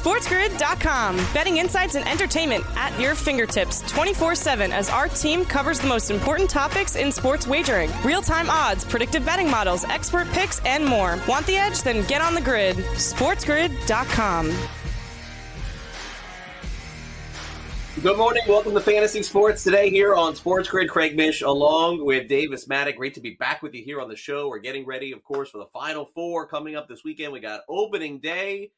SportsGrid.com. Betting insights and entertainment at your fingertips 24 7 as our team covers the most important topics in sports wagering real time odds, predictive betting models, expert picks, and more. Want the edge? Then get on the grid. SportsGrid.com. Good morning. Welcome to Fantasy Sports today here on Sports Grid. Craig Mish along with Davis Mattek. Great to be back with you here on the show. We're getting ready, of course, for the Final Four coming up this weekend. We got opening day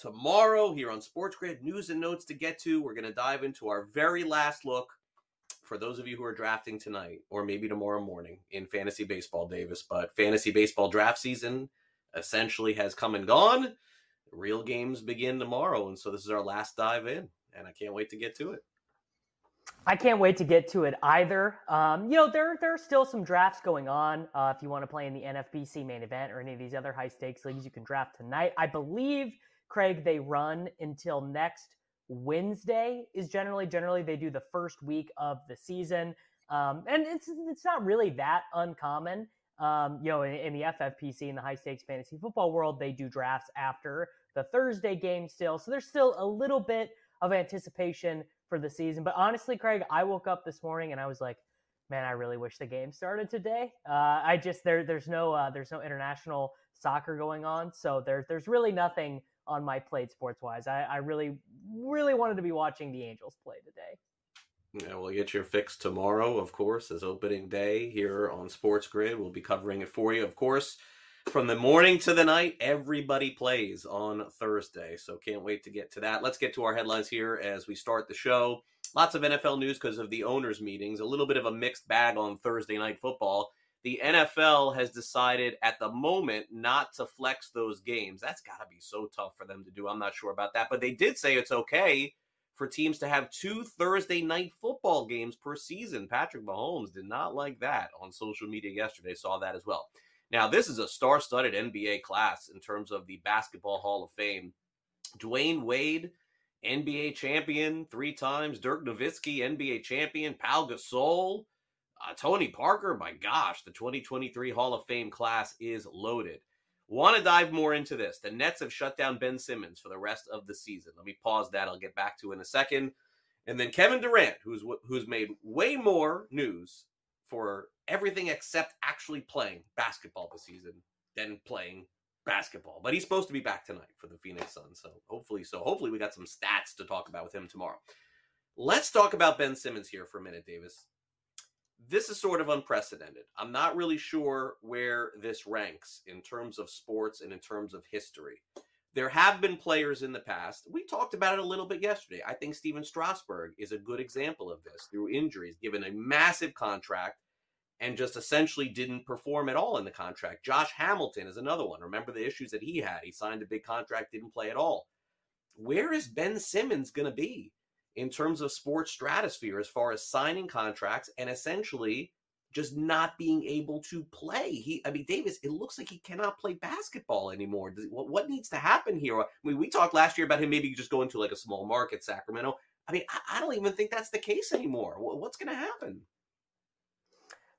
tomorrow here on Sports Grid. News and notes to get to. We're going to dive into our very last look for those of you who are drafting tonight or maybe tomorrow morning in fantasy baseball, Davis. But fantasy baseball draft season essentially has come and gone. Real games begin tomorrow. And so this is our last dive in and I can't wait to get to it. I can't wait to get to it either. Um, you know, there there are still some drafts going on. Uh, if you want to play in the NFBC main event or any of these other high stakes leagues, you can draft tonight. I believe Craig they run until next Wednesday. Is generally generally they do the first week of the season, um, and it's it's not really that uncommon. Um, you know, in, in the FFPC in the high stakes fantasy football world, they do drafts after the Thursday game still. So there's still a little bit of anticipation for the season. But honestly, Craig, I woke up this morning and I was like, man, I really wish the game started today. Uh, I just there there's no uh, there's no international soccer going on, so there's there's really nothing on my plate sports wise. I, I really really wanted to be watching the Angels play today. Yeah, we'll get your fix tomorrow, of course, as opening day here on Sports Grid. We'll be covering it for you, of course. From the morning to the night, everybody plays on Thursday. So can't wait to get to that. Let's get to our headlines here as we start the show. Lots of NFL news because of the owners' meetings. A little bit of a mixed bag on Thursday night football. The NFL has decided at the moment not to flex those games. That's got to be so tough for them to do. I'm not sure about that. But they did say it's okay for teams to have two Thursday night football games per season. Patrick Mahomes did not like that on social media yesterday. Saw that as well. Now, this is a star studded NBA class in terms of the Basketball Hall of Fame. Dwyane Wade, NBA champion three times. Dirk Nowitzki, NBA champion. Pau Gasol, uh, Tony Parker. My gosh, the 2023 Hall of Fame class is loaded. Want to dive more into this? The Nets have shut down Ben Simmons for the rest of the season. Let me pause that. I'll get back to in a second. And then Kevin Durant, who's who's made way more news for everything except actually playing basketball this season than playing basketball. But he's supposed to be back tonight for the Phoenix Suns. So hopefully, so hopefully we got some stats to talk about with him tomorrow. Let's talk about Ben Simmons here for a minute, Davis. This is sort of unprecedented. I'm not really sure where this ranks in terms of sports and in terms of history. There have been players in the past. We talked about it a little bit yesterday. I think Stephen Strasburg is a good example of this through injuries, given a massive contract and just essentially didn't perform at all in the contract. Josh Hamilton is another one. Remember the issues that he had. He signed a big contract, didn't play at all. Where is Ben Simmons going to be in terms of sports stratosphere as far as signing contracts and essentially just not being able to play? He, I mean, Davis, it looks like he cannot play basketball anymore. Does, what, what needs to happen here? I mean, we talked last year about him maybe just going to like a small market, Sacramento. I mean, I, I don't even think that's the case anymore. What's going to happen?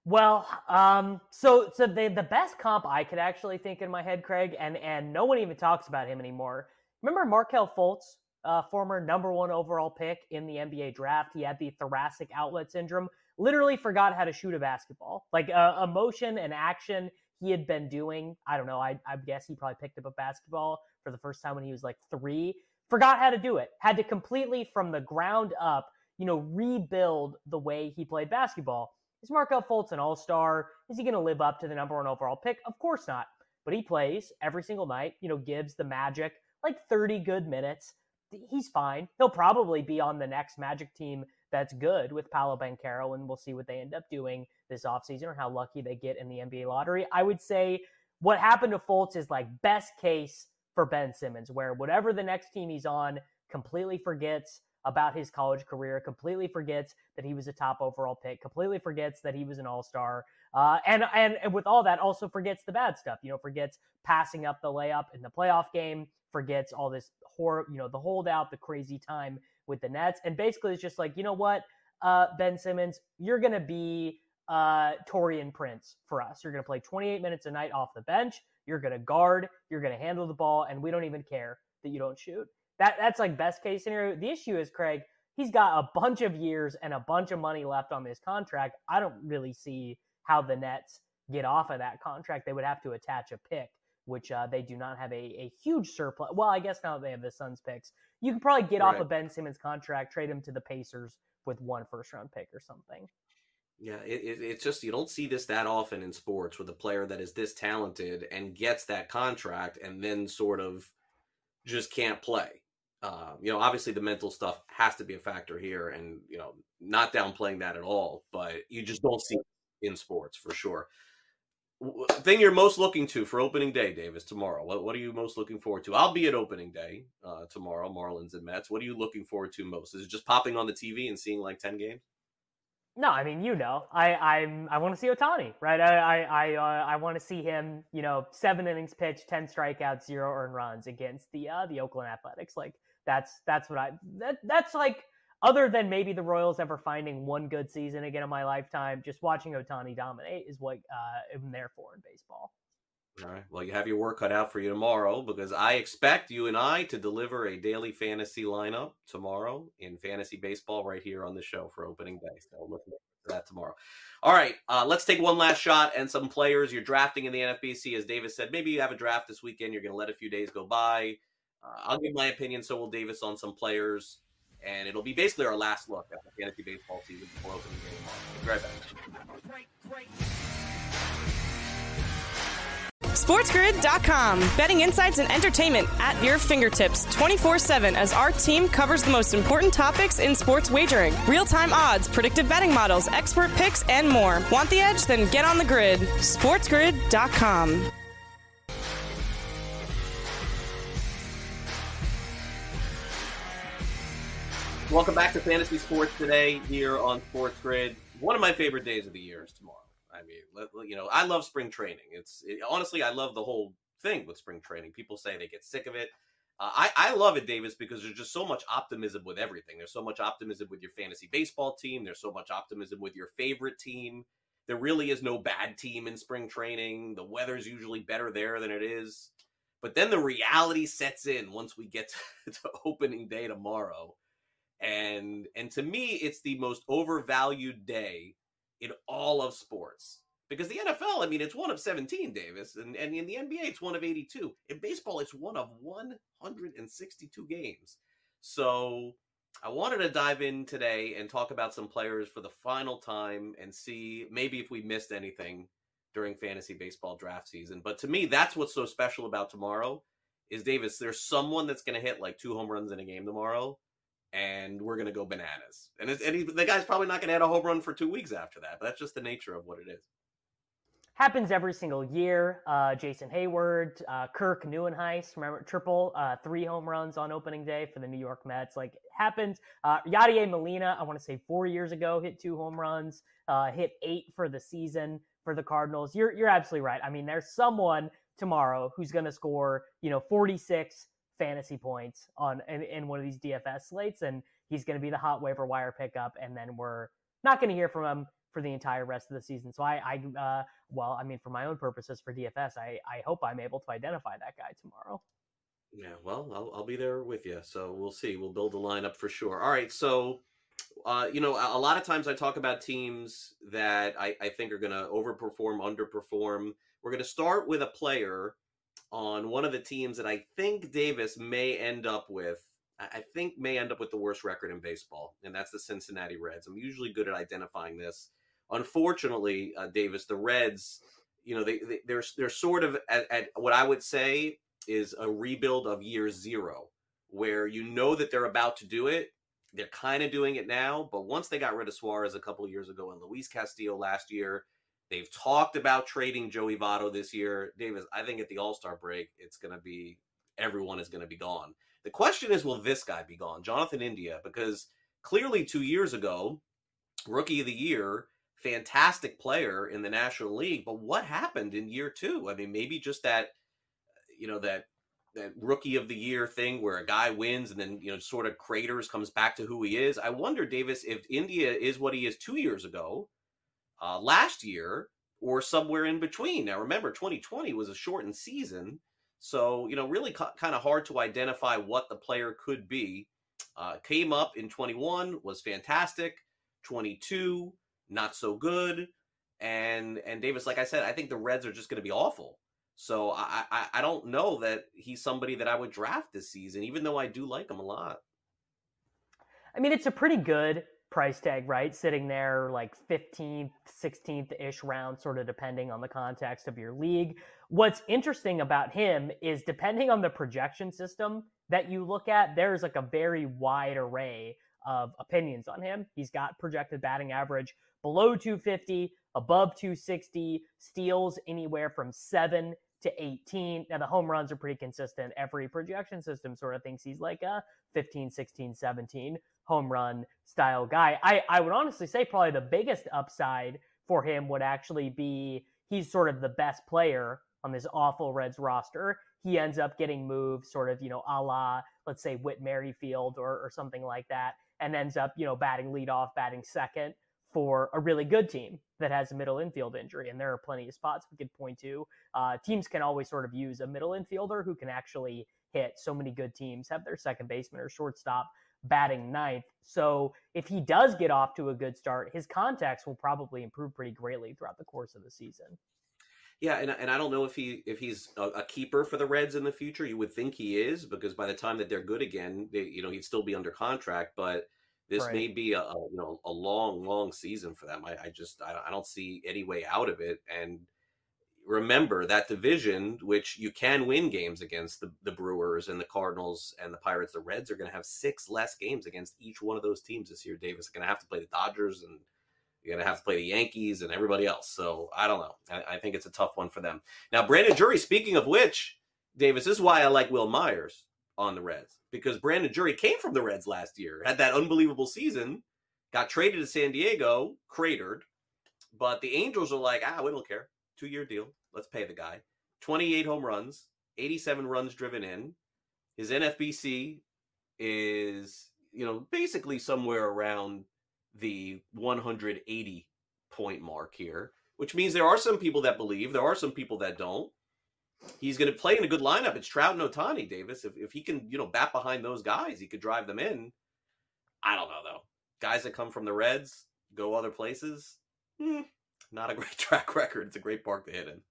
Well, um, so so the the best comp I could actually think in my head, Craig, and and no one even talks about him anymore. Remember Markelle Fultz, uh, former number one overall pick in the NBA draft? He had the thoracic outlet syndrome. Literally forgot how to shoot a basketball. Like uh, emotion and action he had been doing. I don't know. I I guess he probably picked up a basketball for the first time when he was like three. Forgot how to do it. Had to completely from the ground up, you know, rebuild the way he played basketball is Markelle Fultz an all star? Is he going to live up to the number one overall pick? Of course not. But he plays every single night, you know, gives the Magic like 30 good minutes. He's fine. He'll probably be on the next Magic team that's good with Paolo Banchero, and we'll see what they end up doing this offseason or how lucky they get in the NBA lottery. I would say what happened to Fultz is like best case for Ben Simmons, where whatever the next team he's on completely forgets about his college career, completely forgets that he was a top overall pick, completely forgets that he was an all star. Uh, and, and, and with all that, also forgets the bad stuff, you know, forgets passing up the layup in the playoff game, forgets all this you know, the holdout, the crazy time with the Nets. And basically, it's just like, you know what, uh, Ben Simmons, you're to be uh, Taurean Prince for us. You're to play 28 minutes a night off the bench. You're to guard. You're to handle the ball. And we don't even care that you don't shoot that that's like best case scenario. The issue is Craig. He's got a bunch of years and a bunch of money left on this contract. I don't really see how the Nets get off of that contract. They would have to attach a pick, which uh, they do not have a, a huge surplus. Well, I guess now they have the Suns picks. You could probably get right. off of Ben Simmons' contract, trade him to the Pacers with one first round pick or something. Yeah, it, it, it's just you don't see this that often in sports with a player that is this talented and gets that contract and then sort of just can't play. Uh, you know, obviously the mental stuff has to be a factor here, and you know, not downplaying that at all, but you just don't see in sports for sure. Thing you're most looking to for opening day, Davis, tomorrow. What, what are you most looking forward to? I'll be at opening day uh, tomorrow, Marlins and Mets. What are you looking forward to most? Is it just popping on the TV and seeing like ten games? No, I mean you know, I I'm I want to see Ohtani, right? I I I, uh, I want to see him, you know, seven innings pitched, ten strikeouts, zero earned runs against the uh, the Oakland Athletics. Like that's that's what I that that's like other than maybe the Royals ever finding one good season again in my lifetime, just watching Ohtani dominate is what uh, I'm there for in baseball. All right. Well, you have your work cut out for you tomorrow because I expect you and I to deliver a daily fantasy lineup tomorrow in fantasy baseball right here on the show for opening day. So look for that tomorrow. All right. Uh, let's take one last shot and some players you're drafting in the NFBC. As Davis said, maybe you have a draft this weekend. You're going to let a few days go by. Uh, I'll give my opinion. So will Davis on some players. And it'll be basically our last look at the fantasy baseball season before opening day tomorrow. Be right back. SportsGrid.com. Betting insights and entertainment at your fingertips 24 7 as our team covers the most important topics in sports wagering real time odds, predictive betting models, expert picks, and more. Want the edge? Then get on the grid. SportsGrid.com. Welcome back to Fantasy Sports today here on Sports Grid. One of my favorite days of the year is tomorrow. I mean, you know, I love spring training. It's it, honestly, I love the whole thing with spring training. People say they get sick of it. Uh, I, I love it, Davis, because there's just so much optimism with everything. There's so much optimism with your fantasy baseball team. There's so much optimism with your favorite team. There really is no bad team in spring training. The weather's usually better there than it is. But then the reality sets in once we get to, to opening day tomorrow. And and to me, it's the most overvalued day in all of sports. Because the NFL, I mean, it's one of 17, Davis, and, and in the NBA, it's one of 82. In baseball, it's one of 162 games. So I wanted to dive in today and talk about some players for the final time and see maybe if we missed anything during fantasy baseball draft season. But to me, that's what's so special about tomorrow is Davis, there's someone that's going to hit like two home runs in a game tomorrow and we're going to go bananas. And, and he, the guy's probably not going to hit a home run for two weeks after that. But that's just the nature of what it is. Happens every single year. Uh, Jason Heyward, uh, Kirk Nieuwenhuis, remember triple uh, three home runs on opening day for the New York Mets. Like happens. Uh, Yadier Molina, I want to say four years ago, hit two home runs, uh, hit eight for the season for the Cardinals. You're you're absolutely right. I mean, there's someone tomorrow who's going to score, you know, 46 fantasy points on in, in one of these DFS slates, and he's going to be the hot waiver wire pickup, and then we're not going to hear from him for the entire rest of the season. So I, I, uh, well, I mean, for my own purposes for DFS, I, I hope I'm able to identify that guy tomorrow. Yeah, well, I'll, I'll be there with you. So we'll see. We'll build a lineup for sure. All right. So, uh, you know, a, a lot of times I talk about teams that I, I think are going to overperform, underperform. We're going to start with a player on one of the teams that I think Davis may end up with. I think may end up with the worst record in baseball, and that's the Cincinnati Reds. I'm usually good at identifying this. Unfortunately, uh, Davis, the Reds, you know, they, they they're they're sort of at, at what I would say is a rebuild of year zero, where you know that they're about to do it. They're kind of doing it now, but once they got rid of Suarez a couple years ago and Luis Castillo last year, They've talked about trading Joey Votto this year. Davis, I think at the All Star break, it's going to be everyone is going to be gone. The question is, will this guy be gone, Jonathan India? Because clearly, two years ago, rookie of the year, fantastic player in the National League. But what happened in year two? I mean, maybe just that, you know, that that rookie of the year thing where a guy wins and then you know sort of craters comes back to who he is. I wonder, Davis, if India is what he is two years ago uh, last year or somewhere in between. Now, remember, 2020 was a shortened season. So, you know, really ca- kind of hard to identify what the player could be. Uh, came up in 21, was fantastic. 22, not so good. And and Davis, like I said, I think the Reds are just going to be awful. So I, I I don't know that he's somebody that I would draft this season, even though I do like him a lot. I mean, it's a pretty good price tag, right? Sitting there like 15th, 16th ish round, sort of depending on the context of your league. What's interesting about him is depending on the projection system that you look at, there's like a very wide array of opinions on him. He's got projected batting average below 250, above 260, steals anywhere from 7 to 18. Now the home runs are pretty consistent. Every projection system sort of thinks he's like a 15, 16, 17 home run style guy. I, I would honestly say probably the biggest upside for him would actually be he's sort of the best player on this awful Reds roster. He ends up getting moved sort of, you know, a la, let's say, Whit Merrifield or, or something like that, and ends up, you know, batting leadoff, batting second for a really good team that has a middle infield injury. And there are plenty of spots we could point to. Uh, teams can always sort of use a middle infielder who can actually hit. So many good teams have their second baseman or shortstop batting ninth. So if he does get off to a good start, his contacts will probably improve pretty greatly throughout the course of the season. Yeah, and, and I don't know if he if he's a, a, keeper for the Reds in the future. You would think he is because by the time that they're good again, they, you know he'd still be under contract. But this right. may be a, a, you know a long long season for them. I, I just I, I don't see any way out of it. And remember that division, which you can win games against the, the Brewers and the Cardinals and the Pirates. The Reds are going to have six less games against each one of those teams this year. Davis is going to have to play the Dodgers and you're going to have to play the Yankees and everybody else. So I don't know. I, I, think it's a tough one for them. Now, Brandon Drury, speaking of which, Davis, this is why I like Wil Myers on the Reds because Brandon Drury came from the Reds last year, had that unbelievable season, got traded to San Diego, cratered. But the Angels are like, ah, we don't care. Two year deal. Let's pay the guy. 28 home runs, 87 runs driven in. His NFBC is, you know, basically somewhere around the 180 point mark here, which means there are some people that believe, there are some people that don't. He's going to play in a good lineup. It's Trout and Ohtani, Davis. If, if he can, you know, bat behind those guys, he could drive them in. I don't know, though. Guys that come from the Reds, go other places, hmm, not a great track record. It's a great park to hit in.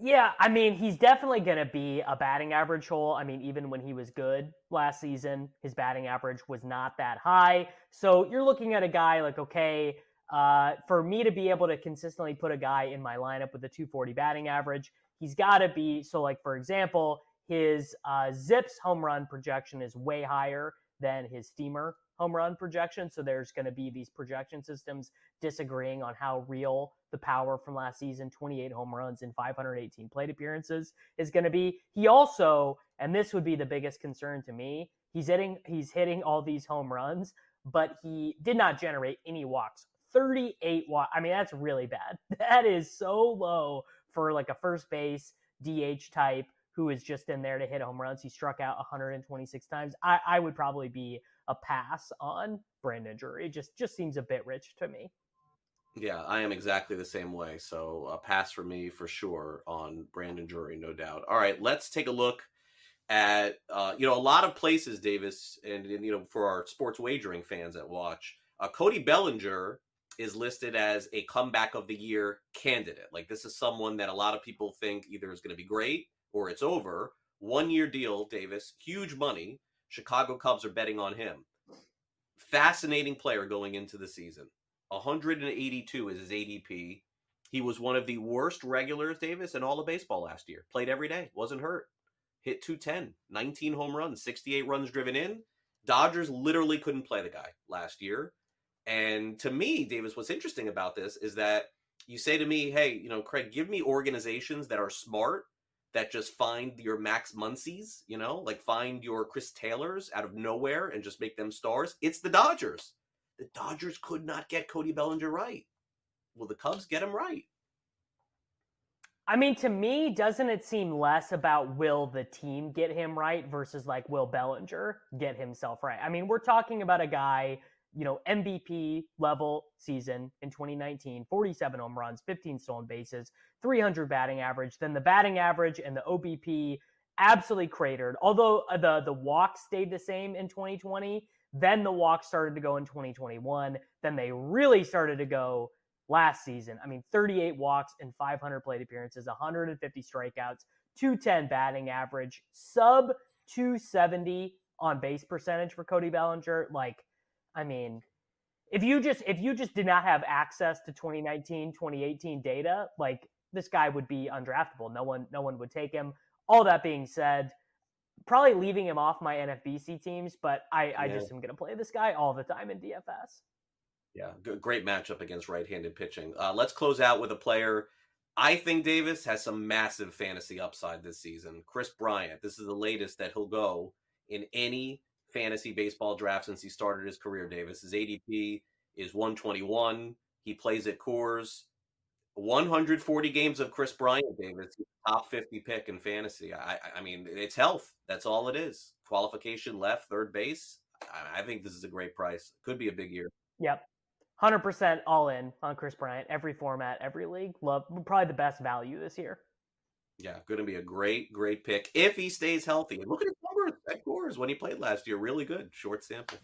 Yeah, I mean, he's definitely going to be a batting average hole. I mean, even when he was good last season, his batting average was not that high. So you're looking at a guy like, okay, uh, for me to be able to consistently put a guy in my lineup with a 240 batting average, he's got to be. So, like, for example, his uh, ZiPS home run projection is way higher than his steamer home run projection. So there's going to be these projection systems disagreeing on how real the power from last season 28 home runs and 518 plate appearances is going to be. He also, and this would be the biggest concern to me, he's hitting he's hitting all these home runs, but he did not generate any walks. 38 walk. I mean, that's really bad. That is so low for like a first base DH type who is just in there to hit home runs. He struck out 126 times. I, I would probably be a pass on Brandon Drury. Just just seems a bit rich to me. Yeah, I am exactly the same way. So a pass for me for sure on Brandon Drury, no doubt. All right, let's take a look at uh, you know a lot of places, Davis, and, and you know for our sports wagering fans that watch, uh, Cody Bellinger is listed as a comeback of the year candidate. Like this is someone that a lot of people think either is going to be great or it's over. One year deal, Davis, huge money. Chicago Cubs are betting on him. Fascinating player going into the season. 182 is his ADP. He was one of the worst regulars, Davis, in all of baseball last year. Played every day, wasn't hurt. Hit 210, 19 home runs, 68 runs driven in. Dodgers literally couldn't play the guy last year. And to me, Davis, what's interesting about this is that you say to me, hey, you know, Craig, give me organizations that are smart that just find your Max Muncies, you know, like find your Chris Taylors out of nowhere and just make them stars. It's the Dodgers. The Dodgers could not get Cody Bellinger right. Will the Cubs get him right? I mean, to me, doesn't it seem less about will the team get him right versus like will Bellinger get himself right? I mean, we're talking about a guy you know, MVP level season in 2019, 47 home runs, 15 stolen bases, 300 batting average. Then the batting average and the OBP absolutely cratered. Although uh, the the walks stayed the same in 2020, then the walks started to go in 2021. Then they really started to go last season. I mean, 38 walks and 500 plate appearances, 150 strikeouts, 210 batting average, sub 270 on base percentage for Cody Bellinger. Like, I mean, if you just if you just did not have access to 2019, 2018 data, like this guy would be undraftable. No one no one would take him. All that being said, probably leaving him off my NFBC teams, but I, I yeah. just am going to play this guy all the time in DFS. Yeah, good, great matchup against right-handed pitching. Uh, let's close out with a player I think Davis has some massive fantasy upside this season. Kris Bryant, this is the latest that he'll go in any fantasy baseball draft since he started his career. Davis, his ADP is 121. He plays at Coors. 140 games of Kris Bryant, Davis, top 50 pick in fantasy. I, I mean, it's health. That's all it is. Qualification left, third base. I, I think this is a great price. Could be a big year. Yep. 100% all in on Kris Bryant, every format, every league. Love probably the best value this year. Yeah, going to be a great, great pick if he stays healthy. Look at his numbers at Coors when he played last year. Really good. Short sample.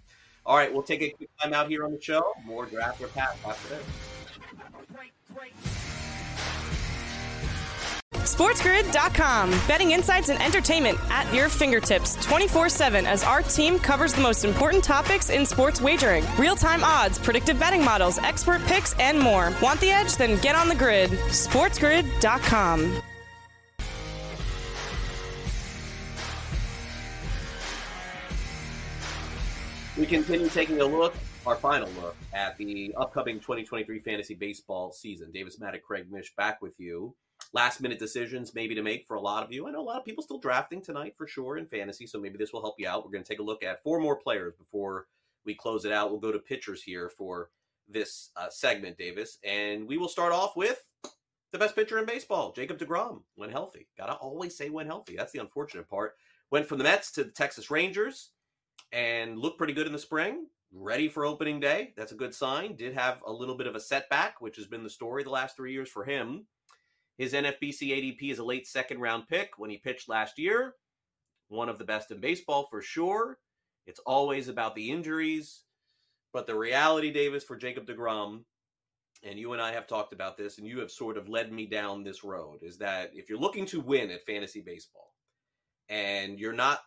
All right, we'll take a quick time out here on the show. More draft or pass after this. SportsGrid.com. Betting insights and entertainment at your fingertips 24 7 as our team covers the most important topics in sports wagering real time odds, predictive betting models, expert picks, and more. Want the edge? Then get on the grid. SportsGrid.com. We continue taking a look, our final look, at the upcoming 2023 fantasy baseball season. Davis Mattek, Craig Mish back with you last minute decisions maybe to make for a lot of you. I know a lot of people still drafting tonight for sure in fantasy, so maybe this will help you out. We're going to take a look at four more players before we close it out. We'll go to pitchers here for this uh, segment, Davis, and we will start off with the best pitcher in baseball, Jacob DeGrom, when healthy. Gotta always say when healthy. That's the unfortunate part. Went from the Mets to the Texas Rangers and looked pretty good in the spring. Ready for opening day. That's a good sign. Did have a little bit of a setback, which has been the story the last three years for him. His NFBC ADP is a late second round pick when he pitched last year. One of the best in baseball for sure. It's always about the injuries. But the reality, Davis, for Jacob DeGrom, and you and I have talked about this, and you have sort of led me down this road, is that if you're looking to win at fantasy baseball and you're not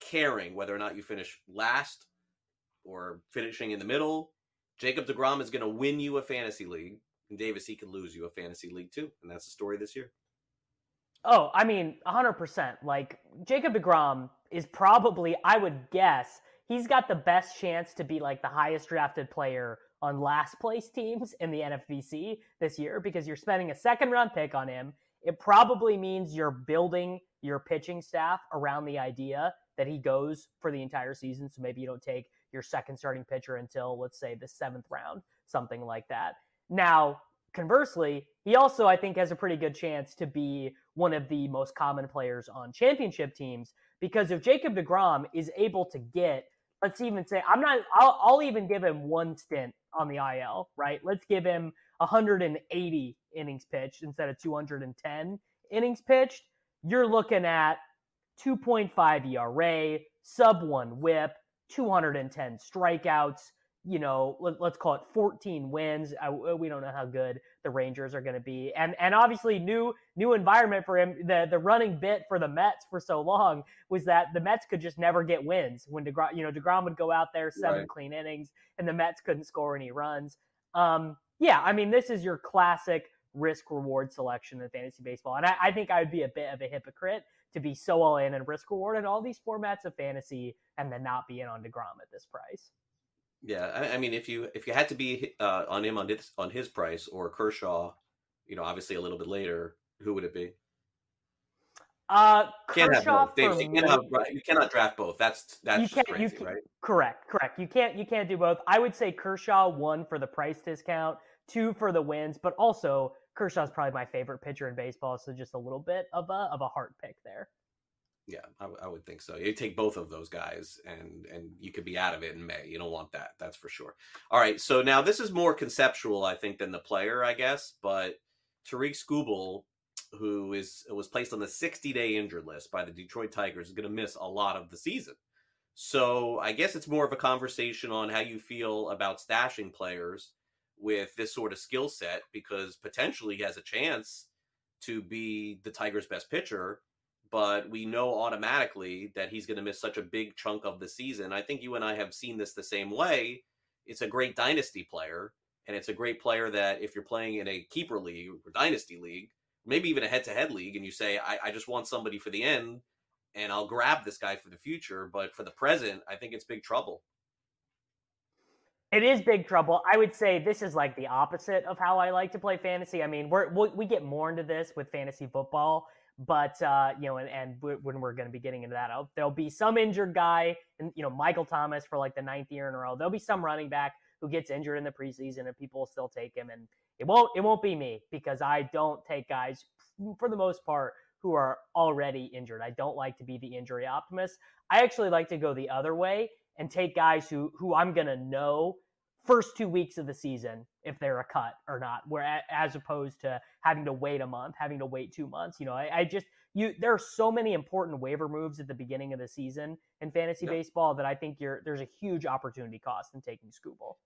caring whether or not you finish last or finishing in the middle, Jacob DeGrom is going to win you a fantasy league and Davis, he can lose you a fantasy league too. And that's the story this year. Oh, I mean, 100%. Like, Jacob DeGrom is probably, I would guess, he's got the best chance to be like the highest drafted player on last place teams in the NFBC this year because you're spending a second round pick on him. It probably means you're building your pitching staff around the idea that he goes for the entire season. So maybe you don't take your second starting pitcher until, let's say, the seventh round, something like that. Now, conversely, he also, I think, has a pretty good chance to be one of the most common players on championship teams because if Jacob DeGrom is able to get, let's even say, I'm not, I'll, I'll even give him one stint on the IL, right? Let's give him 180 innings pitched instead of 210 innings pitched. You're looking at 2.5 ERA, sub one whip, 210 strikeouts you know, let, us call it 14 wins. I, we don't know how good the Rangers are going to be, and and obviously new new environment for him. The the running bit for the Mets for so long was that the Mets could just never get wins when Degrom, you know, Degrom would go out there seven right. clean innings, and the Mets couldn't score any runs. Um, yeah, I mean, this is your classic risk reward selection in fantasy baseball, and I, I think I would be a bit of a hypocrite to be so all in and risk reward in all these formats of fantasy and then not be in on Degrom at this price. Yeah, I, I, mean, if you if you had to be uh, on him on his on his price or Kershaw, you know, obviously a little bit later, who would it be? Uh, can't have both. Dave, you, cannot, you cannot draft both. That's that's you can't, crazy, you can, right? Correct, correct. You can't you can't do both. I would say Kershaw one for the price discount, two for the wins, but also Kershaw's probably my favorite pitcher in baseball, so just a little bit of a of a heart pick there. Yeah, I, I, would think so. You take both of those guys, and and you could be out of it in May. You don't want that. That's for sure. All right. So now this is more conceptual, I think, than the player, I guess. But Tarik Skubal, who is was placed on the 60 day injured list by the Detroit Tigers, is going to miss a lot of the season. So I guess it's more of a conversation on how you feel about stashing players with this sort of skill set because potentially he has a chance to be the Tigers' best pitcher but we know automatically that he's going to miss such a big chunk of the season. I think you and I have seen this the same way. It's a great dynasty player, and it's a great player that if you're playing in a keeper league or dynasty league, maybe even a head to head league, and you say, I, I just want somebody for the end, and I'll grab this guy for the future. But for the present, I think it's big trouble. It is big trouble. I would say this is like the opposite of how I like to play fantasy. I mean, we're, we get more into this with fantasy football but uh, you know, and, and when we're going to be getting into that, there'll be some injured guy, and you know, Michael Thomas for like the ninth year in a row. There'll be some running back who gets injured in the preseason, and people will still take him. And it won't it won't be me because I don't take guys for the most part who are already injured. I don't like to be the injury optimist. I actually like to go the other way and take guys who who I'm going to know first two weeks of the season if they're a cut or not where as opposed to having to wait a month having to wait two months you know i, I just you there are so many important waiver moves at the beginning of the season in fantasy baseball that i think you're there's a huge opportunity cost in taking Skubal.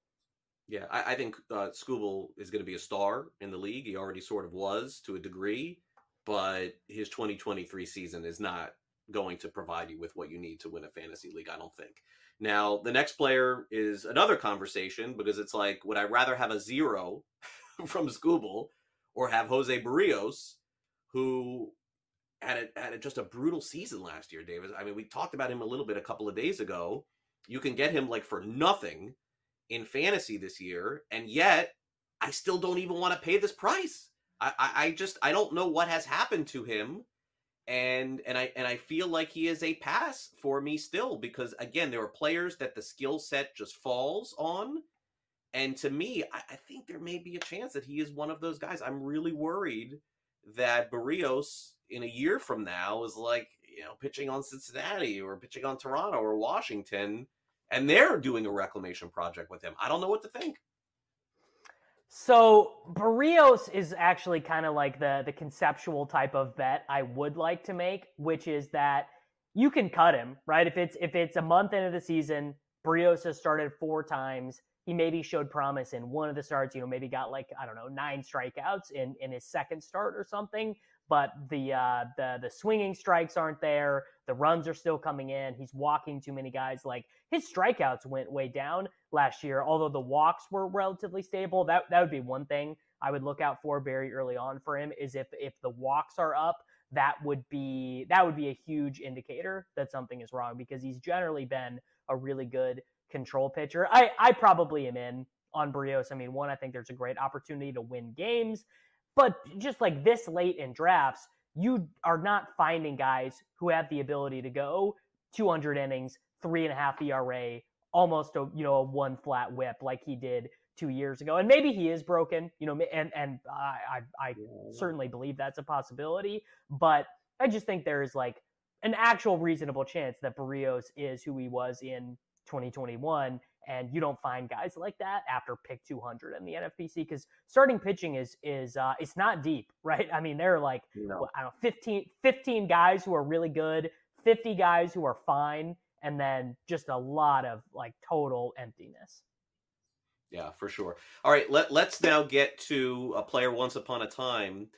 yeah i, I think uh, Skubal is going to be a star in the league. He already sort of was to a degree but his 2023 season is not going to provide you with what you need to win a fantasy league i don't think now, the next player is another conversation because it's like, would I rather have a zero from Skubal or have Jose Berrios, who had a, had a, just a brutal season last year, Davis? I mean, we talked about him a little bit a couple of days ago. You can get him like for nothing in fantasy this year, and yet I still don't even want to pay this price. I, I, I just I don't know what has happened to him and and I and I feel like he is a pass for me still because again there are players that the skill set just falls on, and to me I, I, think there may be a chance that he is one of those guys. I'm really worried that Berrios in a year from now is like you know pitching on Cincinnati or pitching on Toronto or Washington, and they're doing a reclamation project with him. I don't know what to think. So Berrios is actually kind of like the the conceptual type of bet I would like to make, which is that you can cut him, right? If it's if it's a month into the season, Berrios has started four times. He maybe showed promise in one of the starts, you know, maybe got like, I don't know, nine strikeouts in, in his second start or something but the uh, the the swinging strikes aren't there. The runs are still coming in. He's walking too many guys. Like his strikeouts went way down last year, although the walks were relatively stable. That that would be one thing I would look out for very early on for him. Is if if the walks are up, that would be that would be a huge indicator that something is wrong because he's generally been a really good control pitcher. I I probably am in on Berrios. I mean, one, I think there's a great opportunity to win games. But just like this late in drafts, you are not finding guys who have the ability to go 200 innings, three and a half ERA, almost a you know a one flat whip like he did two years ago. And maybe he is broken, you know, and and I I, I certainly believe that's a possibility. But I just think there is like an actual reasonable chance that Berrios is who he was in 2021 and you don't find guys like that after pick 200 in the NFBC because starting pitching is is uh, it's not deep, right? I mean, there are like no. I don't know 15, 15 guys who are really good, 50 guys who are fine, and then just a lot of like total emptiness. Yeah, for sure. All right, let let's now get to a player once upon a time,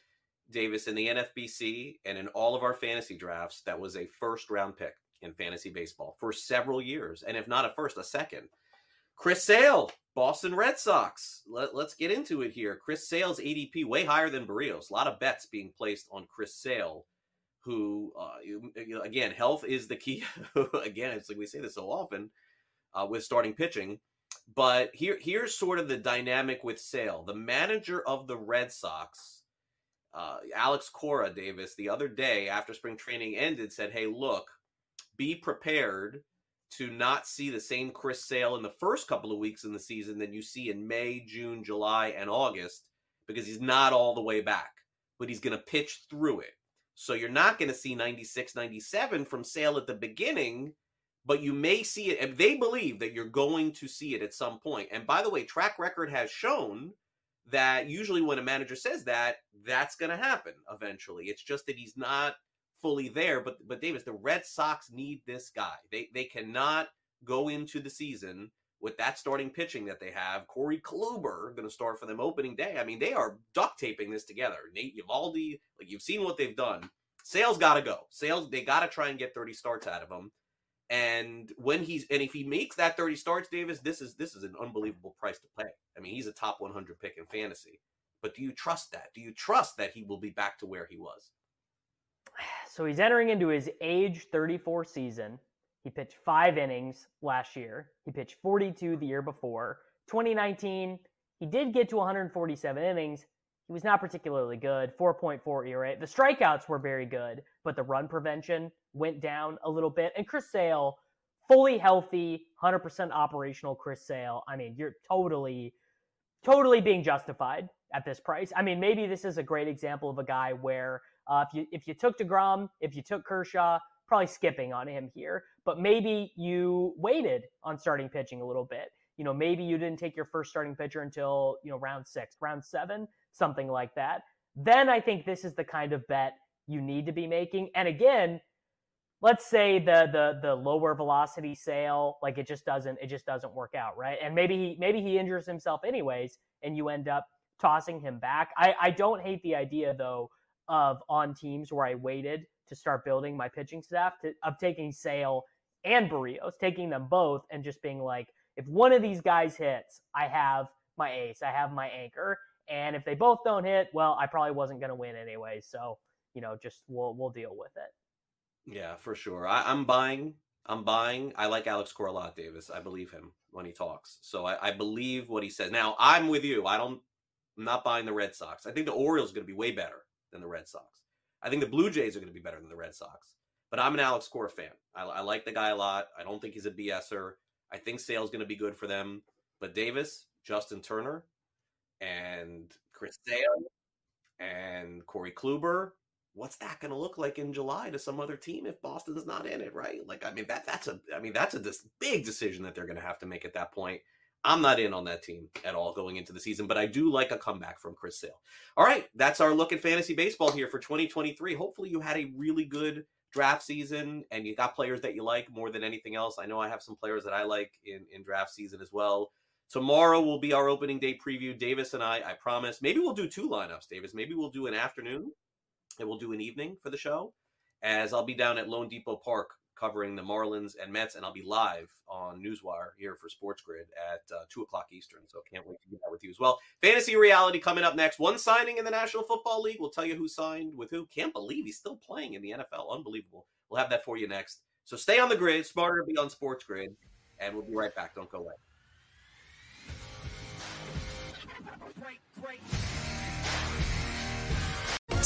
Davis in the NFBC and in all of our fantasy drafts that was a first round pick in fantasy baseball for several years, and if not a first, a second. Chris Sale, Boston Red Sox. Let, us get into it here. Chris Sale's ADP way higher than Berrios. A lot of bets being placed on Chris Sale, who, uh, you, you know, again, health is the key. again, it's like we say this so often uh, with starting pitching. But here, here's sort of the dynamic with Sale. The manager of the Red Sox, uh, Alex Cora Davis, the other day after spring training ended, said, "Hey, look, be prepared." to not see the same Chris Sale in the first couple of weeks in the season that you see in May, June, July, and August because he's not all the way back, but he's going to pitch through it. So you're not going to see 96, 97 from Sale at the beginning, but you may see it. If they believe that you're going to see it at some point. And by the way, track record has shown that usually when a manager says that, that's going to happen eventually. It's just that he's not fully there. But but Davis, the Red Sox need this guy. They they cannot go into the season with that starting pitching that they have. Corey Kluber going to start for them opening day. I mean, they are duct taping this together. Nate Eovaldi, like you've seen what they've done. Sales got to go. Sales, they got to try and get 30 starts out of him. And when he's and if he makes that 30 starts, Davis, this is this is an unbelievable price to pay. I mean, he's a top 100 pick in fantasy. But do you trust that? Do you trust that he will be back to where he was? So he's entering into his age 34 season. He pitched five innings last year. He pitched 42 the year before. 2019, he did get to 147 innings. He was not particularly good. 4.4 ERA. The strikeouts were very good, but the run prevention went down a little bit. And Chris Sale, fully healthy, 100% operational Chris Sale. I mean, you're totally, totally being justified at this price. I mean, maybe this is a great example of a guy where uh, if you if you took Degrom, if you took Kershaw, probably skipping on him here. But maybe you waited on starting pitching a little bit. You know, maybe you didn't take your first starting pitcher until you know round six, round seven, something like that. Then I think this is the kind of bet you need to be making. And again, let's say the the the lower velocity sale like it just doesn't it just doesn't work out right and maybe he maybe he injures himself anyways and you end up tossing him back i i don't hate the idea though of on teams where i waited to start building my pitching staff to, of taking sale and Berrios taking them both and just being like if one of these guys hits i have my ace i have my anchor and if they both don't hit well i probably wasn't going to win anyway so you know just we'll we'll deal with it yeah, for sure. I, am buying. I'm buying. I like Alex Cora a lot, Davis. I believe him when he talks. So I, I believe what he says. Now I'm with you. I don't. I'm not buying the Red Sox. I think the Orioles going to be way better than the Red Sox. I think the Blue Jays are going to be better than the Red Sox. But I'm an Alex Cora fan. I, I like the guy a lot. I don't think he's a BSer. I think Sale's going to be good for them. But Davis, Justin Turner, and Chris Sale, and Corey Kluber, what's that going to look like in July to some other team if Boston's not in it, right? Like, I mean, that that's a, I mean, that's a big decision that they're going to have to make at that point. I'm not in on that team at all going into the season, but I do like a comeback from Chris Sale. All right, that's our look at fantasy baseball here for 2023. Hopefully, you had a really good draft season and you got players that you like more than anything else. I know I have some players that I like in in draft season as well. Tomorrow will be our opening day preview. Davis and I, I promise. Maybe we'll do two lineups, Davis. Maybe we'll do an afternoon and we'll do an evening for the show, as I'll be down at loanDepot Park covering the Marlins and Mets, and I'll be live on Newswire here for Sports Grid at uh, 2 o'clock Eastern. So can't wait to do that with you as well. Fantasy reality coming up next. One signing in the National Football League. We'll tell you who signed with who. Can't believe he's still playing in the NFL. Unbelievable. We'll have that for you next. So stay on the grid. Smarter to be on Sports Grid. And we'll be right back. Don't go away.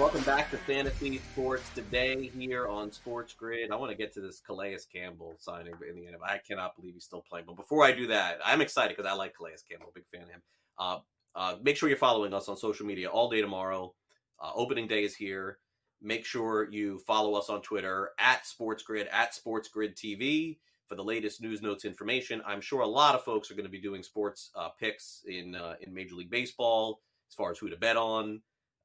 Welcome back to Fantasy Sports today here on Sports Grid. I want to get to this Calais Campbell signing in the end. I cannot believe he's still playing. But before I do that, I'm excited because I like Calais Campbell, big fan of him. Uh, uh, make sure you're following us on social media all day tomorrow. Uh, opening day is here. Make sure you follow us on Twitter at Sports Grid at Sports Grid TV for the latest news, notes, information. I'm sure a lot of folks are going to be doing sports uh, picks in uh, in Major League Baseball as far as who to bet on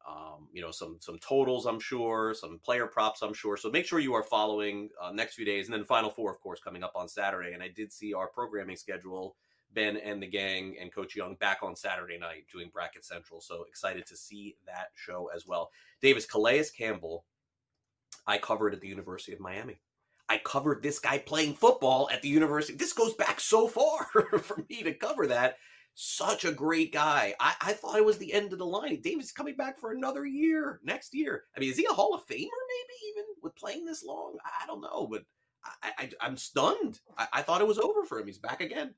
um, you know, some some totals, I'm sure, some player props, I'm sure. So make sure you are following uh, next few days, and then Final Four, of course, coming up on Saturday. And I did see our programming schedule, Ben and the gang and Coach Young back on Saturday night doing Bracket Central. So excited to see that show as well. Davis Calais Campbell, I covered at the University of Miami. I covered this guy playing football at the university. This goes back so far for me to cover that such a great guy. I, I thought it was the end of the line. Davis coming back for another year next year. I mean, is he a Hall of Famer? Maybe even with playing this long. I don't know, but I, I am stunned. I, I, thought it was over for him. He's back again.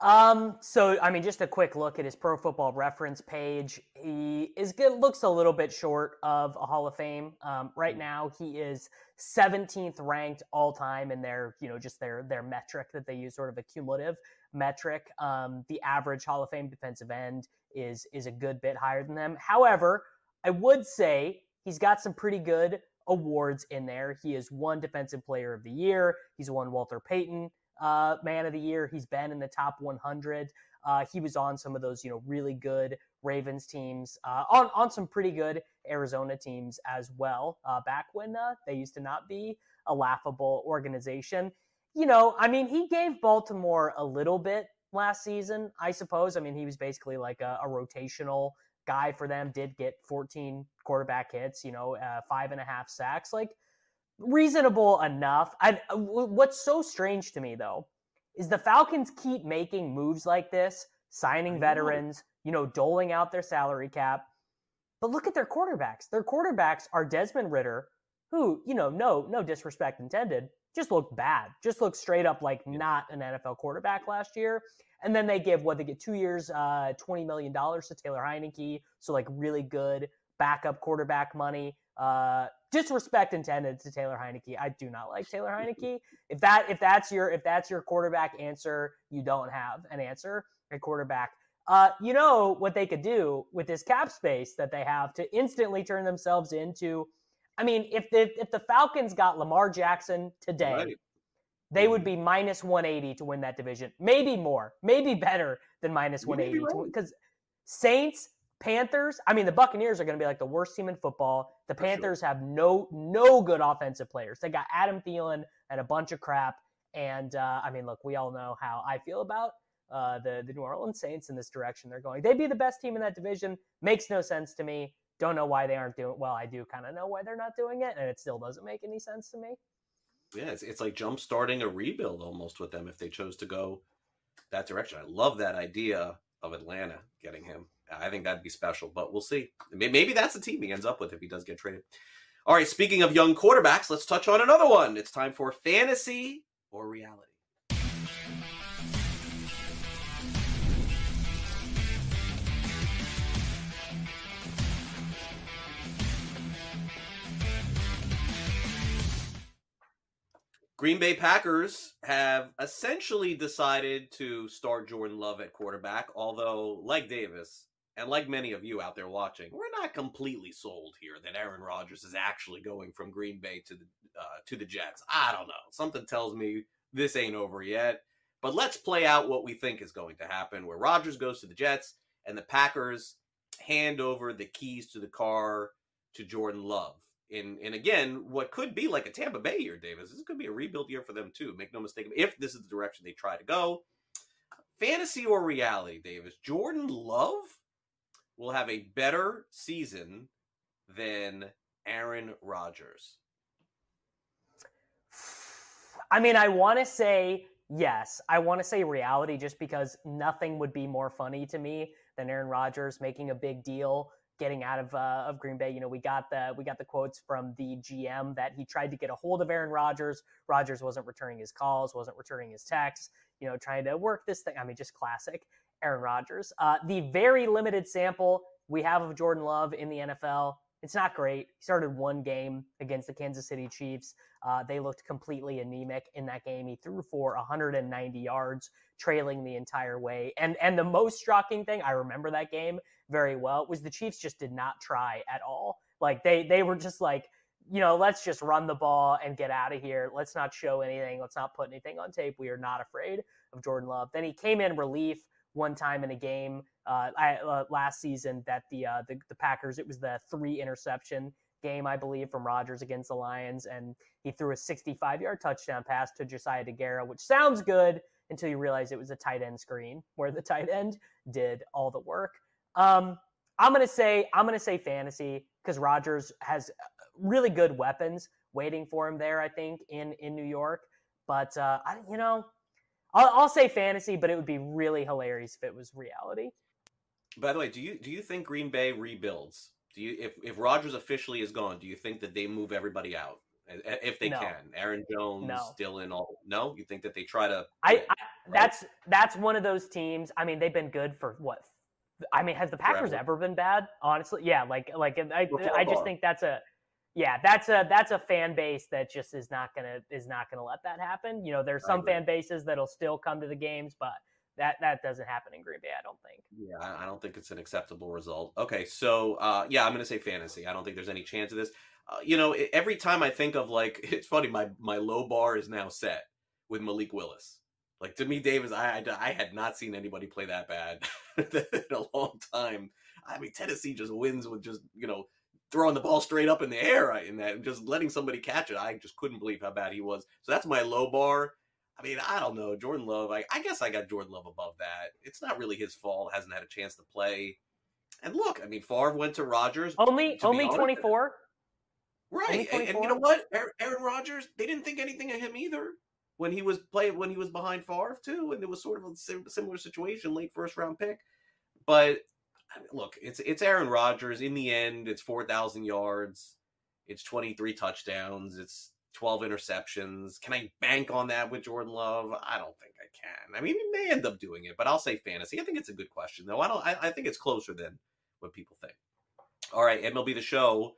Um, so I mean, just a quick look at his Pro Football Reference page. He is good. Looks a little bit short of a Hall of Fame. Um, right now, he is 17th ranked all time in their, you know, just their their metric that they use, sort of a cumulative metric. Um, the average Hall of Fame defensive end is is a good bit higher than them. However, I would say he's got some pretty good awards in there. He is one Defensive Player of the Year. He's won Walter Payton uh, Man of the Year. He's been in the top 100. Uh, he was on some of those, you know, really good Ravens teams, uh, on on some pretty good Arizona teams as well. Uh, back when uh, they used to not be a laughable organization. You know, I mean, he gave Baltimore a little bit last season, I suppose. I mean, he was basically like a, a rotational guy for them. Did get 14 quarterback hits, you know, uh, five and a half sacks. Like reasonable enough. I, uh, what's so strange to me though is the Falcons keep making moves like this, signing veterans, you know, doling out their salary cap. But look at their quarterbacks. Their quarterbacks are Desmond Ridder, who, you know, no no disrespect intended, just looked bad. Just looked straight up like not an NFL quarterback last year. And then they give what they get two years, uh, twenty million dollars to Taylor Heinicke, so like really good backup quarterback money. Uh, disrespect intended to Taylor Heinicke. I do not like Taylor Heinicke. If that if that's your if that's your quarterback answer, you don't have an answer at quarterback. Uh, you know what they could do with this cap space that they have to instantly turn themselves into. I mean, if the if the Falcons got Lamar Jackson today, right. they would mm-hmm. be minus 180 to win that division. Maybe more, maybe better than minus 180 because Saints Panthers, I mean, the Buccaneers are going to be like the worst team in football. The Panthers sure. have no no good offensive players. They got Adam Thielen and a bunch of crap. And uh, I mean, look, we all know how I feel about uh, the the New Orleans Saints in this direction they're going. They'd be the best team in that division. Makes no sense to me. Don't know why they aren't doing. Well, I do kind of know why they're not doing it, and it still doesn't make any sense to me. Yeah, it's, it's like jump starting a rebuild almost with them if they chose to go that direction. I love that idea of Atlanta getting him. I think that'd be special, but we'll see. Maybe that's the team he ends up with if he does get traded. All right, speaking of young quarterbacks, let's touch on another one. It's time for fantasy or reality. Green Bay Packers have essentially decided to start Jordan Love at quarterback, although, like Davis, and like many of you out there watching, we're not completely sold here that Aaron Rodgers is actually going from Green Bay to the uh, to the Jets. I don't know. Something tells me this ain't over yet. But let's play out what we think is going to happen, where Rodgers goes to the Jets and the Packers hand over the keys to the car to Jordan Love. In in again, what could be like a Tampa Bay year, Davis. This could be a rebuild year for them too. Make no mistake. If this is the direction they try to go, fantasy or reality, Davis. Jordan Love will have a better season than Aaron Rodgers? I mean, I want to say yes. I want to say reality just because nothing would be more funny to me than Aaron Rodgers making a big deal getting out of uh, of Green Bay. You know, we got the we got the quotes from the GM that he tried to get a hold of Aaron Rodgers. Rodgers wasn't returning his calls, wasn't returning his texts. You know, trying to work this thing. I mean, just classic. Aaron Rodgers. Uh, the very limited sample we have of Jordan Love in the NFL, it's not great. He started one game against the Kansas City Chiefs. Uh, they looked completely anemic in that game. He threw for 190 yards, trailing the entire way. And and the most shocking thing, I remember that game very well, was the Chiefs just did not try at all. Like they they were just like, you know, let's just run the ball and get out of here. Let's not show anything. Let's not put anything on tape. We are not afraid of Jordan Love. Then he came in relief one time in a game uh, I, uh, last season that the, uh, the, the Packers it was the three interception game I believe from Rodgers against the Lions, and he threw a 65 yard touchdown pass to Josiah Deguara, which sounds good until you realize it was a tight end screen where the tight end did all the work. Um, I'm gonna say I'm gonna say fantasy because Rodgers has uh, really good weapons waiting for him there. I think in in New York, but uh, I, you know I'll, I'll say fantasy, but it would be really hilarious if it was reality. By the way, do you do you think Green Bay rebuilds? Do you if if Rodgers officially is gone, do you think that they move everybody out? Uh, uh, if they No. can. Aaron Jones, No. Dylan, all no. You think that they try to? I, win, I that's that's one of those teams. I mean, they've been good for what? I mean, has the Packers Forever. ever been bad? Honestly, yeah. Like like I Before I just think that's a yeah that's a that's a fan base that just is not gonna is not gonna let that happen. You know, there's some fan bases that'll still come to the games, but that that doesn't happen in Green Bay. I don't think. Yeah, I don't think it's an acceptable result. Okay, so uh, yeah, I'm going to say fantasy. I don't think there's any chance of this. Uh, you know, every time I think of like, it's funny. My my low bar is now set with Malik Willis. Like to me, Davis, I I, I had not seen anybody play that bad in a long time. I mean, Tennessee just wins with just you know throwing the ball straight up in the air in that and just letting somebody catch it. I just couldn't believe how bad he was. So that's my low bar. I mean, I don't know. Jordan Love, I, I guess I got Jordan Love above that. It's not really his fault. Hasn't had a chance to play. And look, I mean, Favre went to Rodgers. Only To only 24. Right. only And, and you know what? Aaron, Aaron Rodgers, they didn't think anything of him either when he was playing when he was behind Favre too, and it was sort of a similar situation, late first round pick. But Look, it's it's Aaron Rodgers. In the end, it's four thousand yards, it's twenty three touchdowns, it's twelve interceptions. Can I bank on that with Jordan Love? I don't think I can. I mean, he may end up doing it, but I'll say fantasy. I think it's a good question though. I don't. I, I think it's closer than what people think. All right, MLB the Show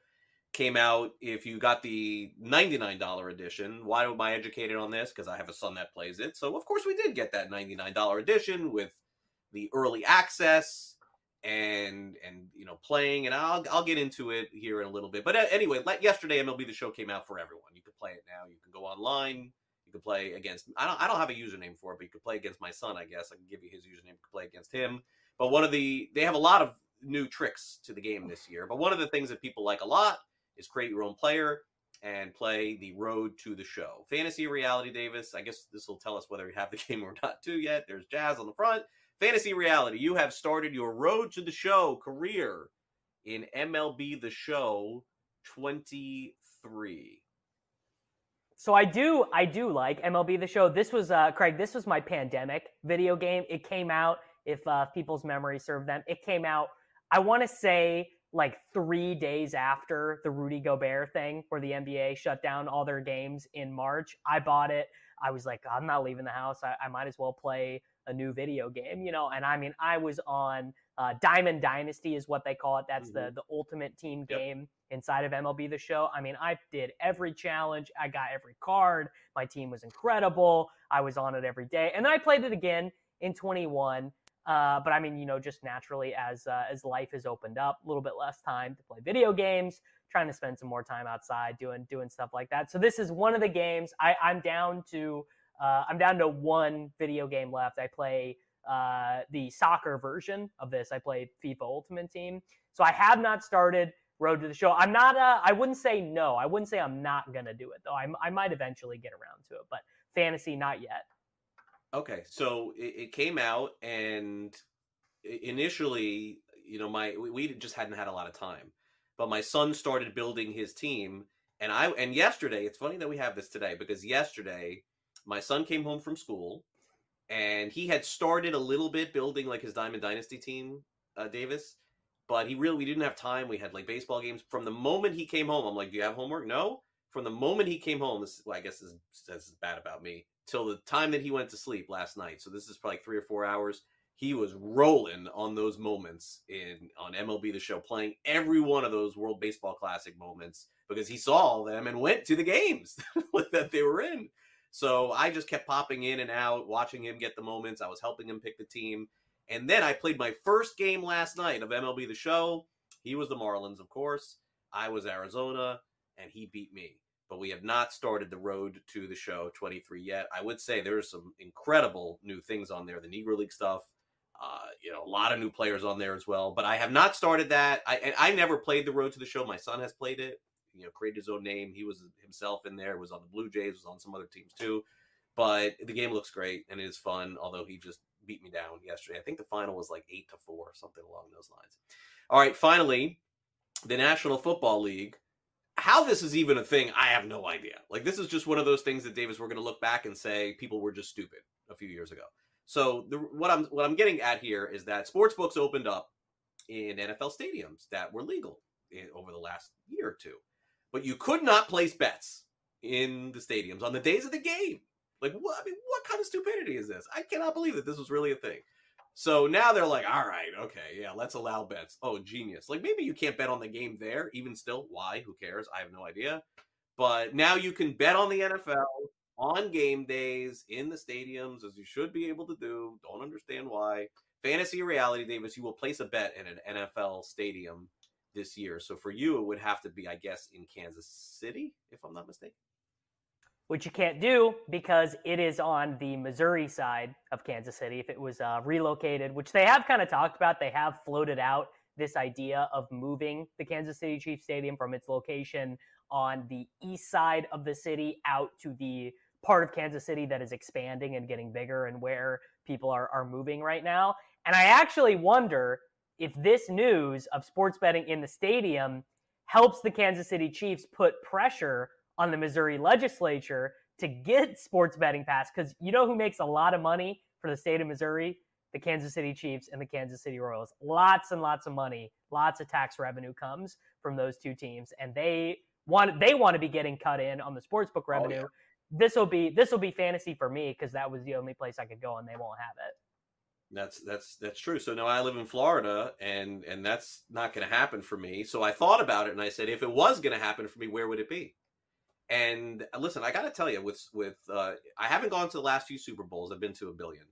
came out. If you got the $99 edition, why am I educated on this? Because I have a son that plays it. So, of course, we did get that $99 edition with the early access and and you know playing and I'll I'll get into it here in a little bit. But uh, anyway, like yesterday MLB the show came out for everyone. You could play it now. You can go online. You can play against I don't I don't have a username for it, but you could play against my son, I guess. I can give you his username to play against him. But one of the they have a lot of new tricks to the game this year. But one of the things that people like a lot is create your own player and play the road to the show. Fantasy reality, Davis. I guess this will tell us whether you have the game or not too yet. There's Jazz on the front. Fantasy reality. You have started your road to the show career in MLB the show 23. So I do I do like MLB the show. This was uh Craig, this was my pandemic video game. It came out if uh people's memory serve them. It came out I want to say like 3 days after the Rudy Gobert thing where the NBA shut down all their games in March. I bought it. I was like I'm not leaving the house. I, I might as well play a new video game, you know. And I mean, I was on uh, Diamond Dynasty is what they call it. That's the the ultimate team Yep. game inside of MLB the show. I mean, I did every challenge. I got every card. My team was incredible. I was on it every day, and then I played it again in 21. Uh, but I mean, you know, just naturally as uh, as life has opened up, a little bit less time to play video games, trying to spend some more time outside doing doing stuff like that. So this is one of the games I, I'm down to. Uh, I'm down to one video game left. I play uh, the soccer version of this. I play FIFA Ultimate Team. So I have not started Road to the Show. I'm not. Uh, I wouldn't say no. I wouldn't say I'm not gonna do it though. I, I might eventually get around to it, but fantasy not yet. Okay, so it, it came out, and initially, you know, my we just hadn't had a lot of time, but my son started building his team, and I and yesterday, it's funny that we have this today because yesterday, my son came home from school, and he had started a little bit building like his Diamond Dynasty team, uh, Davis, but he really we didn't have time. We had like baseball games. From the moment he came home, I'm like, "Do you have homework?" No. From the moment he came home, this well, I guess is- this is bad about me. Till the time that he went to sleep last night. So this is probably three or four hours. He was rolling on those moments in on MLB the Show, playing every one of those World Baseball Classic moments because he saw them and went to the games that they were in. So I just kept popping in and out, watching him get the moments. I was helping him pick the team. And then I played my first game last night of MLB The Show. He was the Marlins, of course. I was Arizona, and he beat me. But we have not started the road to the show 23 yet. I would say there's some incredible new things on there. The Negro League stuff, uh, you know, a lot of new players on there as well. But I have not started that. I I never played the road to the show. My son has played it. You know, created his own name. He was himself in there. Was on the Blue Jays. Was on some other teams too. But the game looks great and it is fun. Although he just beat me down yesterday. I think the final was like eight to four, something along those lines. All right, finally, the National Football League. How this is even a thing, I have no idea. Like this is just one of those things that Davis we're going to look back and say people were just stupid a few years ago. So the, what I'm what I'm getting at here is that sports books opened up in NFL stadiums that were legal in, over the last year or two, but you could not place bets in the stadiums on the days of the game. Like what? I mean, what kind of stupidity is this? I cannot believe that this was really a thing. So now they're like, all right, okay, yeah, let's allow bets. Oh, genius. Like maybe you can't bet on the game there, even still. Why? Who cares? I have no idea. But now you can bet on the NFL on game days in the stadiums, as you should be able to do. Don't understand why. Fantasy reality, Davis, you will place a bet in an NFL stadium this year. So for you, it would have to be, I guess, in Kansas City, if I'm not mistaken which you can't do because it is on the Missouri side of Kansas City. If it was uh, relocated, which they have kind of talked about, they have floated out this idea of moving the Kansas City Chiefs Stadium from its location on the east side of the city out to the part of Kansas City that is expanding and getting bigger and where people are, are moving right now. And I actually wonder if this news of sports betting in the stadium helps the Kansas City Chiefs put pressure on the Missouri legislature to get sports betting passed because you know who makes a lot of money for the state of Missouri? The Kansas City Chiefs and the Kansas City Royals. Lots and lots of money, lots of tax revenue comes from those two teams, and they want they want to be getting cut in on the sportsbook revenue. Oh, yeah. This will be this will be fantasy for me because that was the only place I could go, and they won't have it. That's that's that's true. So now I live in Florida, and and that's not going to happen for me. So I thought about it, and I said, if it was going to happen for me, where would it be? And uh, listen, I got to tell you, with with uh, I haven't gone to the last few Super Bowls. I've been to a billion.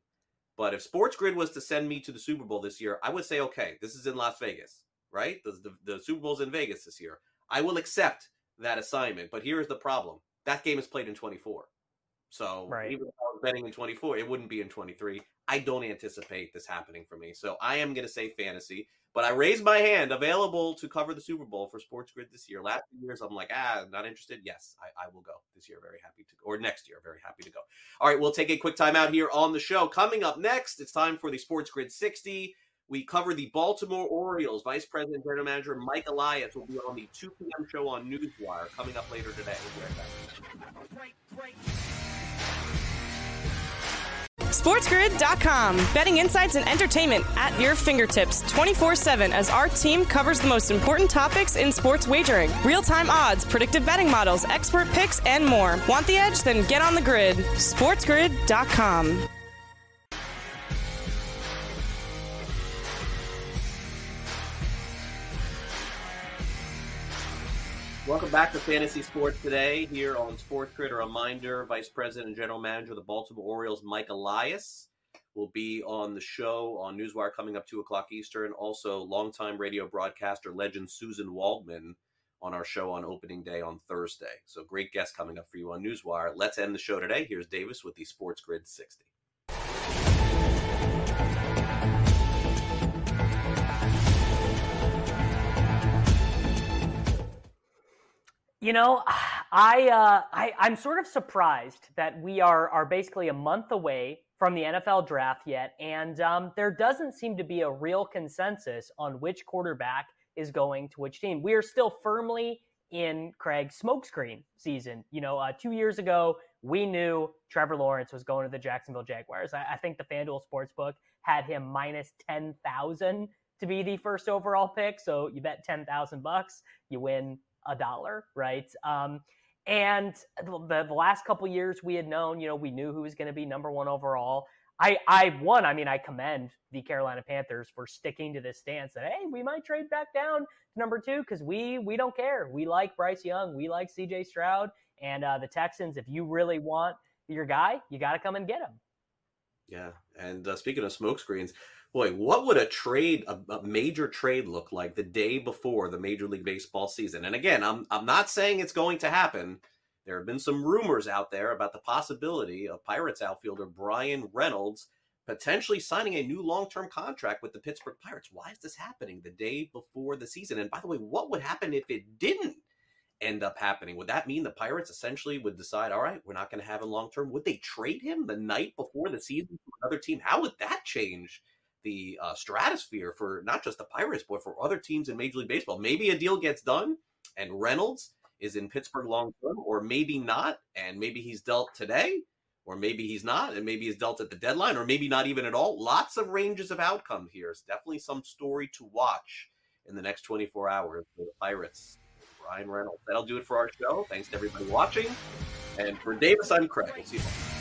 But if Sports Grid was to send me to the Super Bowl this year, I would say, okay, this is in Las Vegas, right? The, the, the Super Bowl's in Vegas this year. I will accept that assignment. But here's the problem: that game is played in 24. So right. even if I was betting in 24, it wouldn't be in 23. I don't anticipate this happening for me. So I am going to say fantasy. But I raised my hand, available to cover the Super Bowl for Sports Grid this year. Last few years, I'm like, ah, not interested. Yes, I, I will go this year. Very happy to, or next year, very happy to go. All right, we'll take a quick time out here on the show. Coming up next, it's time for the Sports Grid 60. We cover the Baltimore Orioles. Vice President General Manager Mike Elias will be on the 2 p.m. show on Newswire coming up later today. SportsGrid.com. Betting insights and entertainment at your fingertips 24 7 as our team covers the most important topics in sports wagering real time odds, predictive betting models, expert picks, and more. Want the edge? Then get on the grid. SportsGrid.com. back to Fantasy Sports Today here on Sports Grid. A reminder Vice President and General Manager of the Baltimore Orioles, Mike Elias, will be on the show on Newswire coming up 2 o'clock Eastern. Also, longtime radio broadcaster legend Suzyn Waldman on our show on opening day on Thursday. So, great guest coming up for you on Newswire. Let's end the show today. Here's Davis with the Sports Grid 60. You know, I, uh, I I'm sort of surprised that we are are basically a month away from the NFL draft yet, and um, there doesn't seem to be a real consensus on which quarterback is going to which team. We are still firmly in Craig's smokescreen season. You know, uh, two years ago, we knew Trevor Lawrence was going to the Jacksonville Jaguars. I, I think the FanDuel Sportsbook had him minus 10,000 to be the first overall pick. So you bet 10,000 bucks, you win a dollar, right? Um, and the, the last couple years we had known, you know, we knew who was going to be number one overall. I, I won. I mean, I commend the Carolina Panthers for sticking to this stance that hey, we might trade back down to number two because we we don't care. We like Bryce Young, we like C.J. Stroud, and uh, the Texans. If you really want your guy, you got to come and get him. Yeah, and uh, speaking of smokescreens, boy, what would a trade, a, a, major trade, look like the day before the Major League Baseball season? And again, I'm I'm not saying it's going to happen. There have been some rumors out there about the possibility of Pirates outfielder Bryan Reynolds potentially signing a new long-term contract with the Pittsburgh Pirates. Why is this happening the day before the season? And by the way, what would happen if it didn't end up happening? Would that mean the Pirates essentially would decide, all right, we're not going to have him long term? Would they trade him the night before the season to another team? How would that change the uh, stratosphere for not just the Pirates, but for other teams in Major League Baseball. Maybe a deal gets done and Reynolds is in Pittsburgh long term, or maybe not, and maybe he's dealt today, or maybe he's not, and maybe he's dealt at the deadline, or maybe not even at all. Lots of ranges of outcome here. It's definitely some story to watch in the next 24 hours for the Pirates Ryan Reynolds. That'll do it for our show. Thanks to everybody watching. And for Davis, I'm Craig. We'll see you.